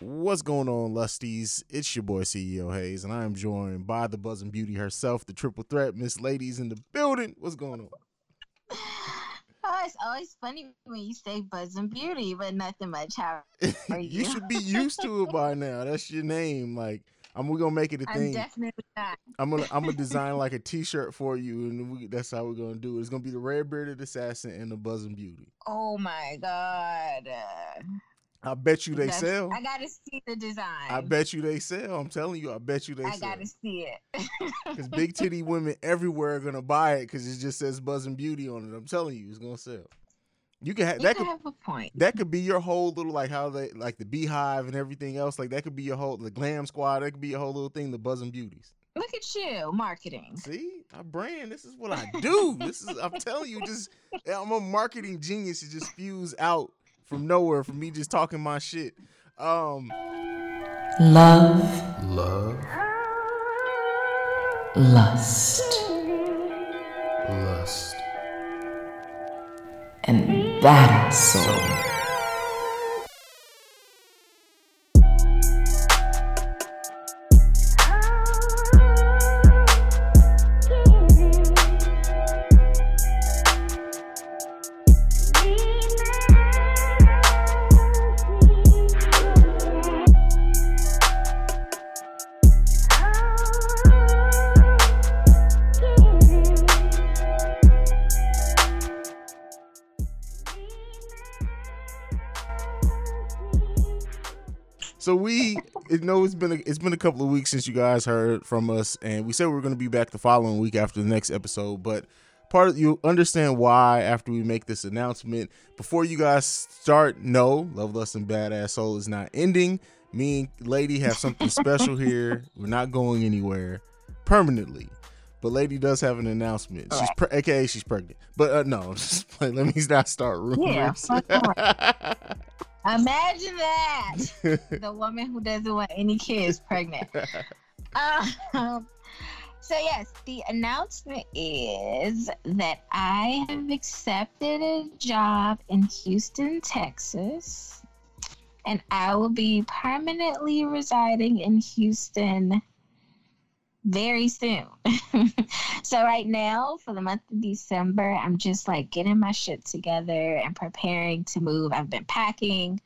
What's going on, Lusties? It's your boy CEO Haize, and I am joined by the buzzing beauty herself, the triple threat, Miss Ladies in the building. What's going on? Oh, it's always funny when you say buzzing beauty, but nothing much. How are you? you should be used to it by now. That's your name. Like, I'm we gonna make it a I'm thing. definitely not. I'm gonna I'm gonna design like a T-shirt for you, and we, that's how we're gonna do it. It's gonna be the red bearded assassin and the buzzing beauty. Oh my god. I bet you they that's- sell. I gotta see the design. I bet you they sell. I'm telling you, I bet you they I sell. I gotta see it. Because big titty women everywhere are gonna buy it because it just says buzzing beauty on it. I'm telling you, it's gonna sell. You can have you that. could have a point. that could be your whole little like how they like the beehive and everything else. Like that could be your whole the glam squad. That could be your whole little thing. The buzzing beauties. Look at you, marketing. See, I brand. This is what I do. this is. I'm telling you, just I'm a marketing genius. It just spews out from nowhere from me just talking my shit. Um, Love, Love, lust, lust, and battle soul. It know it's been a, it's been a couple of weeks since you guys heard from us, and we said we were going to be back the following week after the next episode. But part of you understand why after we make this announcement. Before you guys start, no, Love Lust and Badass Soul is not ending. Me and Lady have something special here. We're not going anywhere permanently. But Lady does have an announcement. She's pre- aka she's pregnant. But uh, no, just let me not start Yeah, rumors. fuck Imagine that. the woman who doesn't want any kids pregnant. Um, so yes, the announcement is that I have accepted a job in Houston, Texas, and I will be permanently residing in Houston very soon. so right now, for the month of December, I'm just like getting my shit together and preparing to move. I've been packing.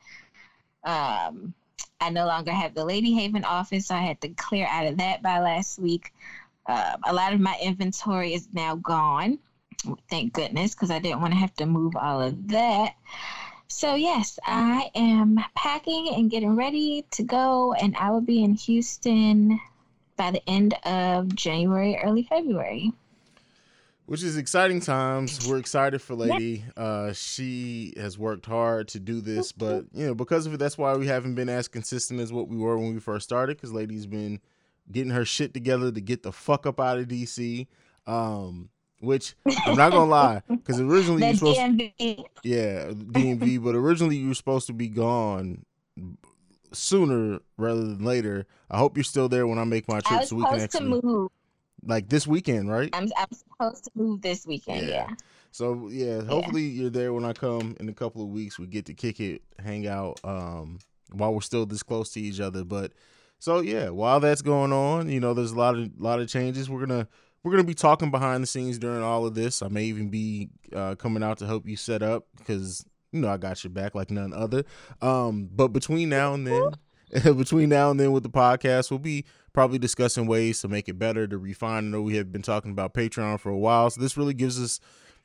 Um, I no longer have the Lady Haven office, so I had to clear out of that by last week. Um, a lot of my inventory is now gone. Thank goodness, because I didn't want to have to move all of that. So, yes, I am packing and getting ready to go, and I will be in Houston by the end of January, early February. which is exciting times. We're excited for Lady. Uh, she has worked hard to do this, but you know, because of it, that's why we haven't been as consistent as what we were when we first started. Because Lady's been getting her shit together to get the fuck up out of DC. Um, which I'm not gonna lie, because originally you The supposed, DMV. yeah, DMV, but originally you were supposed to be gone sooner rather than later. I hope you're still there when I make my I trip, was so we can supposed to move. like this weekend, right? I'm, I'm supposed to move this weekend. Yeah. Yeah. So yeah, hopefully you're there when I come in a couple of weeks. We get to kick it, hang out, um, while we're still this close to each other. But so yeah, while that's going on, you know, there's a lot of lot of changes. We're gonna we're gonna be talking behind the scenes during all of this. I may even be uh, coming out to help you set up because you know I got your back like none other. Um, but between now and then, between now and then with the podcast, we'll be probably discussing ways to make it better, to refine. I know we have been talking about Patreon for a while, so this really gives us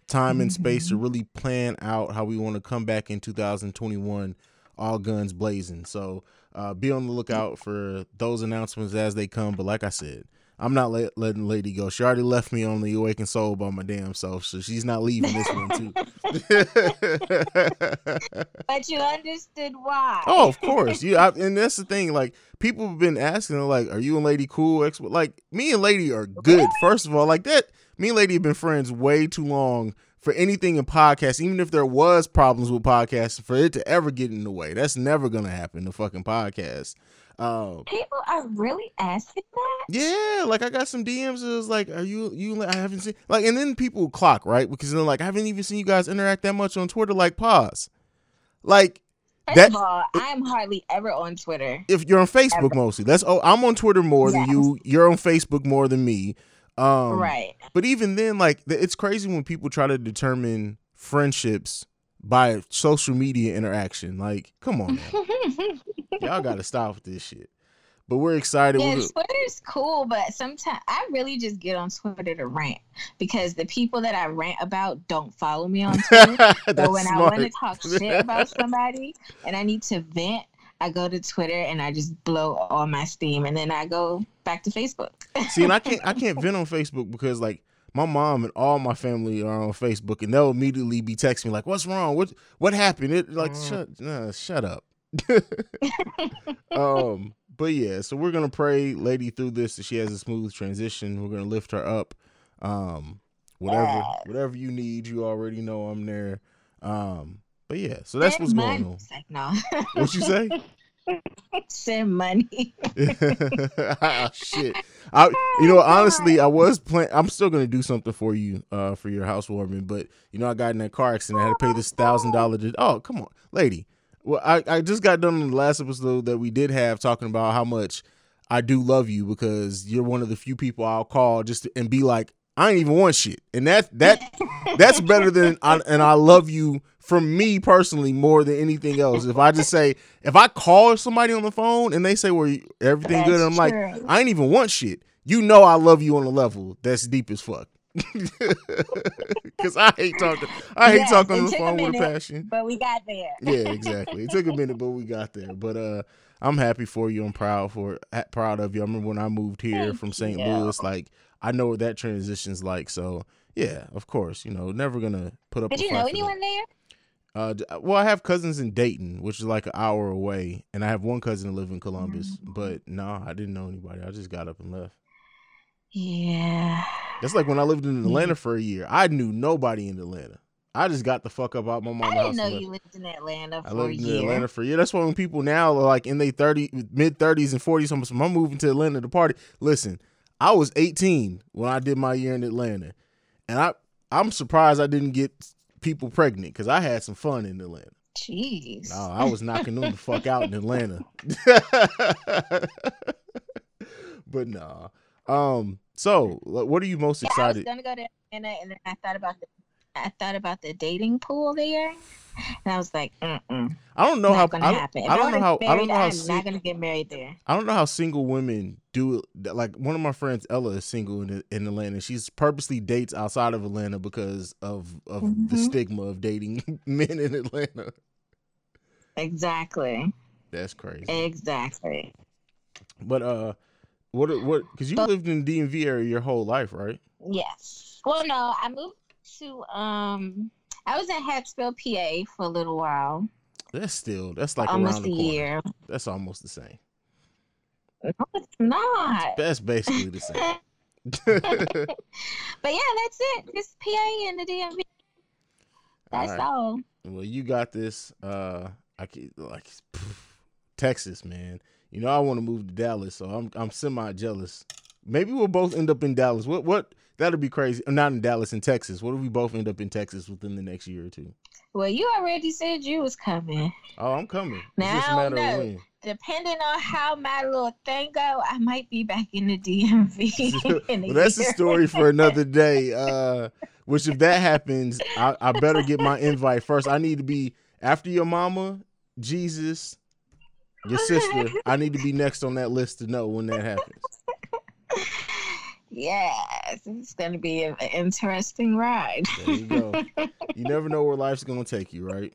time and space to really plan out how we want to come back in 2021 all guns blazing so uh, be on the lookout for those announcements as they come but like i said i'm not let, letting lady go. She already left me on the awakened soul by my damn self so she's not leaving this one too. But you understood why. oh of course. You I, and that's the thing like people have been asking like are you and lady cool? Like me and lady are good. First of all like that me and lady have been friends way too long for anything in podcasts even if there was problems with podcasts for it to ever get in the way. That's never gonna happen the fucking podcast um People are really asking that. yeah, like I got some DMs. It was like, "Are you you?" I haven't seen like, and then people clock right because they're like, "I haven't even seen you guys interact that much on Twitter." Like, pause. Like, First That- of all, I'm hardly ever on Twitter. if you're on Facebook mostly, that's oh, I'm on Twitter more than you. You're on Facebook more than me. Um, right. But even then, like it's crazy when people try to determine friendships by social media interaction. Like, come on, y'all got to stop with this shit. But we're excited. yeah, We're- Twitter's cool, but sometimes I really just get on Twitter to rant because the people that I rant about don't follow me on Twitter. That's So when I want to talk shit about somebody and I need to vent, I go to Twitter and I just blow all my steam, and then I go back to Facebook. See, and I can't I can't vent on Facebook because like my mom and all my family are on Facebook, and they'll immediately be texting me like, "What's wrong? What what happened?" It like Mm. shut nah, shut up. um, but yeah, so we're gonna pray Lady through this that she has a smooth transition. We're gonna lift her up. Um, whatever Yes. whatever you need, you already know I'm there. Um, but yeah, so that's what's going on. Like, no. What you say? Send money. Ah, shit. I you know honestly I was plan I'm still gonna do something for you uh for your housewarming, but you know I got in that car accident. I had to pay this thousand dollar oh come on, lady. Well I, I just got done in the last episode that we did have talking about how much I do love you because you're one of the few people I'll call just to, and be like, I ain't even want shit. And that that that's better than I, and I love you from me personally more than anything else. If I just say if I call somebody on the phone and they say well everything good, That's I'm like. I ain't even want shit. You know I love you on a level that's deep as fuck. Cause I hate talking. I hate talking on the took a phone with a passion. but we got there. Yeah, exactly. It took a minute, but we got there. But uh, I'm happy for you. I'm proud for proud of you. I remember when I moved here Thank from St. Louis, like I know what that transition's like. So yeah, of course, you know, never gonna put up. Did you know anyone there? Uh, well, I have cousins in Dayton, which is like an hour away, and I have one cousin that live in Columbus. Mm. But no, I didn't know anybody. I just got up and left. Yeah. That's like when I lived in Yeah. Atlanta for a year. I knew nobody in Atlanta. I just got the fuck up out my mama's I didn't know you lived in Atlanta I for a lived in year. Atlanta for a year. That's why when people now are like in their thirty, mid thirties and forties, I'm, I'm moving to Atlanta to party. Listen, I was 18 when I did my year in Atlanta, and I I'm surprised I didn't get people pregnant because I had some fun in Atlanta. Jeez. No, I was knocking them the fuck out in Atlanta. but nah. Um. So, what are you most excited? Yeah, I was gonna go to Atlanta, and then I thought about the I thought about the dating pool there, and I was like, mm-mm, I don't know how. gonna I don't, happen. I don't know how. get I don't know how. I'm sing- not gonna get married there. I don't know how single women do it. Like one of my friends, Ella, is single in, in Atlanta. She's purposely dates outside of Atlanta because of of the Mhm. stigma of dating men in Atlanta. Exactly. That's crazy. Exactly. But uh, what what? Because you But- lived in the DMV area your whole life, right? Yes. Well, no, I moved to um. I was in Hacksville, PA, for a little while, That's still that's like almost around a corner. year. That's almost the same. No, it's not. That's basically the same. But yeah, that's it. Just PA and the DMV. That's Alright. all. Well, you got this. Uh, I can like pff, Texas, man. You know I want to move to Dallas, so I'm I'm semi jealous. Maybe we'll both end up in Dallas. What what? That'd be crazy. Not in Dallas, in Texas. What if we both end up in Texas within the next year or two? Well, you already said you was coming. Oh, I'm coming. It's Now, just a matter no. of when. Depending on how my little thing go, I might be back in the DMV. in well, that's a story for another day. Uh, which if that happens, I, I better get my invite first. I need to be after your mama, Jesus, your sister. I need to be next on that list to know when that happens. Yes, it's gonna be an interesting ride. There you go. You never know where life's gonna take you, right?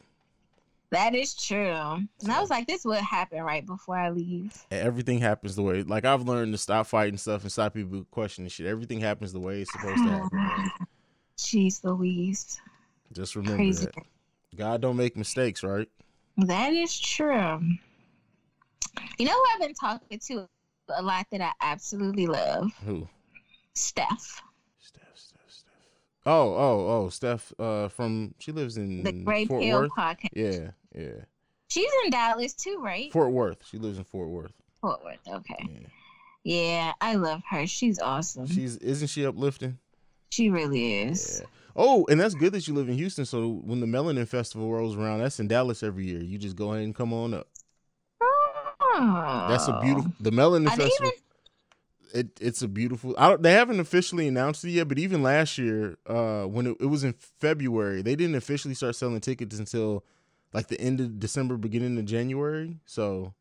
That is true. And I was like, this would happen right before I leave. And everything happens the way. Like I've learned to stop fighting stuff and stop people questioning shit. Everything happens the way it's supposed to happen. Jeez Louise. Just remember Crazy. that. God don't make mistakes, right? That is true. You know who I've been talking to a lot that I absolutely love? Who? Steph. Steph, Steph, Steph. Oh, oh, oh, Steph. Uh, from she lives in The Great Fort Worth. podcast. Yeah, yeah. She's in Dallas too, right? Fort Worth. She lives in Fort Worth. Fort Worth. Okay. Yeah. Yeah, I love her. She's awesome. She's isn't she uplifting? She really is. Yeah. Oh, and that's good that you live in Houston. So when the Melanin Festival rolls around, that's in Dallas every year. You just go ahead and come on up. Oh. That's a beautiful. The Melanin Festival. even- It it's a beautiful. I don't, they haven't officially announced it yet, but even last year, uh, when it, it was in February, they didn't officially start selling tickets until like the end of December, beginning of January. So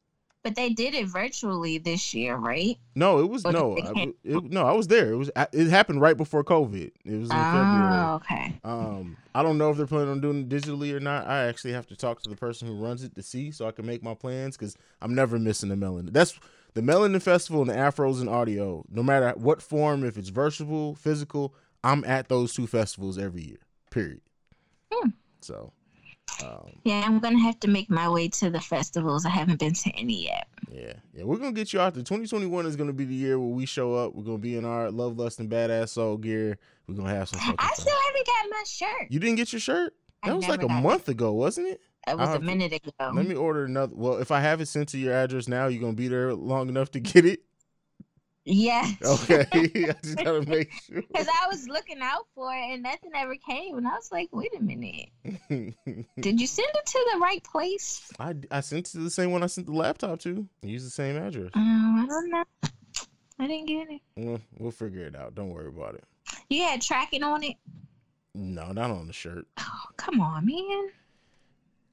But they did it virtually this year, right? no, it was Or no, I, it, no. I was there. It was it happened right before COVID. It was in February. Oh, okay. Um, I don't know if they're planning on doing it digitally or not. I actually have to talk to the person who runs it to see so I can make my plans because I'm never missing a melon. That's the Melanin Festival and the Afros and Audio. No matter what form, if it's virtual, physical, I'm at those two festivals every year. Period. Hmm. So, um, Yeah, I'm gonna have to make my way to the festivals. I haven't been to any yet. yeah, yeah, we're gonna get you out there. 2021 is gonna be the year where we show up. We're gonna be in our love, lust, and badass soul gear. We're gonna have some. I fun. still haven't got my shirt. You didn't get your shirt? I That was like a got it. month ago, wasn't it? It was a have to- minute ago. Let me order another. Well, if I have it sent to your address now, you gonna be there long enough to get it. Yes. Okay, I just gotta make sure. Because I was looking out for it and nothing ever came, and I was like, "Wait a minute, did you send it to the right place?" I I sent it to the same one I sent the laptop to. Use the same address. Um, I don't know. I didn't get it. We'll, we'll figure it out. Don't worry about it. You had tracking on it. No, not on the shirt. Oh, come on, man.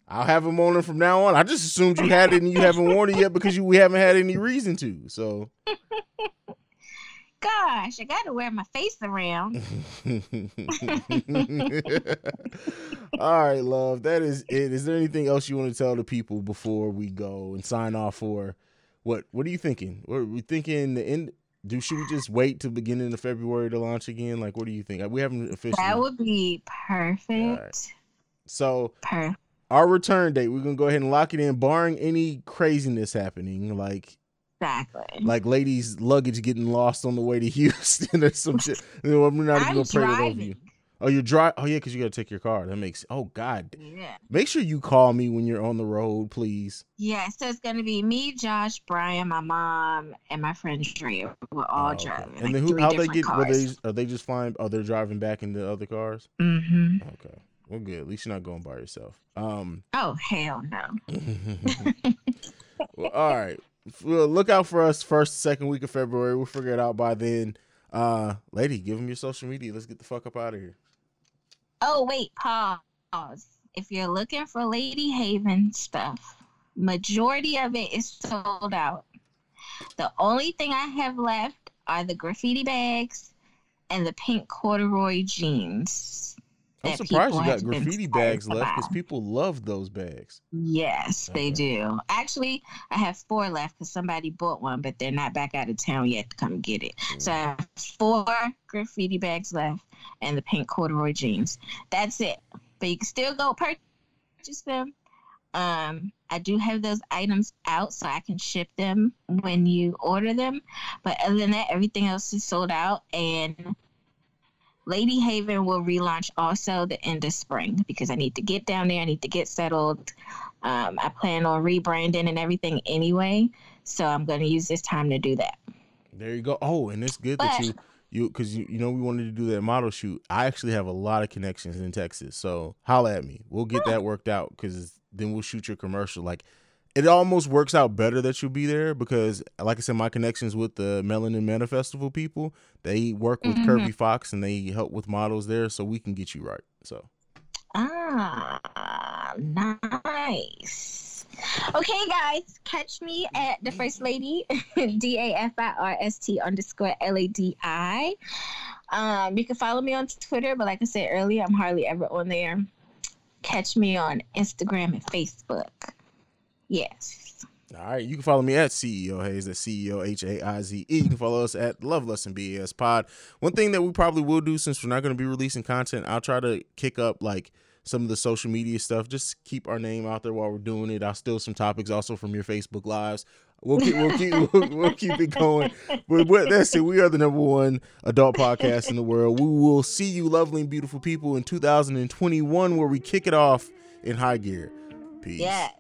I'll have them on it from now on. I just assumed you had it and you haven't worn it yet because you we haven't had any reason to. So. Gosh, I got to wear my face around. All right, love. That is it. Is there anything else you want to tell the people before we go and sign off for what what are you thinking? What are we thinking the end do should we just wait till beginning of February to launch again? Like what do you think? We haven't officially That would be perfect. Alright. so Per- our return date, we're gonna go ahead and lock it in, barring any craziness happening, like exactly. like ladies' luggage getting lost on the way to Houston or some shit. We're not even gonna pray that over you. Oh, you're dry. Oh yeah, because you gotta take your car. That makes. Oh God. Yeah. Make sure you call me when you're on the road, please. Yeah, so it's gonna be me, Josh, Brian, my mom, and my friend Drea. We're all Oh, okay. driving. And like then who? How they get? Were they? Are they just flying? Are they driving back in the other cars? Mm-hmm. Okay. Well, good. At least you're not going by yourself. Um. Oh hell no. well, all right. Well, look out for us first, second week of February. We'll figure it out by then. Uh, lady, give them your social media. Let's get the fuck up out of here. Oh wait, pause. If you're looking for Lady Haven stuff, majority of it is sold out. The only thing I have left are the graffiti bags and the pink corduroy jeans. I'm surprised you got graffiti bags left because people love those bags. Yes, they do. Actually, I have four left because somebody bought one, but they're not back out of town yet to come get it. So I have four graffiti bags left and the pink corduroy jeans. That's it. But you can still go purchase them. Um, I do have those items out so I can ship them when you order them. But other than that, everything else is sold out. And Lady Haven will relaunch also the end of spring because I need to get down there. I need to get settled. Um, I plan on rebranding and everything anyway. So I'm going to use this time to do that. There you go. Oh, and it's good that you you because you, you know we wanted to do that model shoot. I actually have a lot of connections in Texas, so holla at me. We'll get that worked out because then we'll shoot your commercial. Like it almost works out better that you'll be there because, like I said, my connections with the Melanin Meta Festival people, they work with Mhm. Kirby Fox and they help with models there, so we can get you right. So Ah, nice. Okay, guys, catch me at the First Lady, D A F I R S T underscore L A D I. Um, you can follow me on Twitter, but like I said earlier, I'm hardly ever on there. Catch me on Instagram and Facebook. Yes. All right, you can follow me at CEO Haize, that's CEO H A I Z E. You can follow us at Love Lesson BAS Pod. One thing that we probably will do since we're not going to be releasing content, I'll try to kick up like some of the social media stuff. Just keep our name out there while we're doing it. I'll steal some topics also from your Facebook lives. We'll keep we'll keep we'll, we'll keep it going. But, but that's it. We are the number one adult podcast in the world. We will see you, lovely and beautiful people, in 2021, where we kick it off in high gear. Peace. Yes.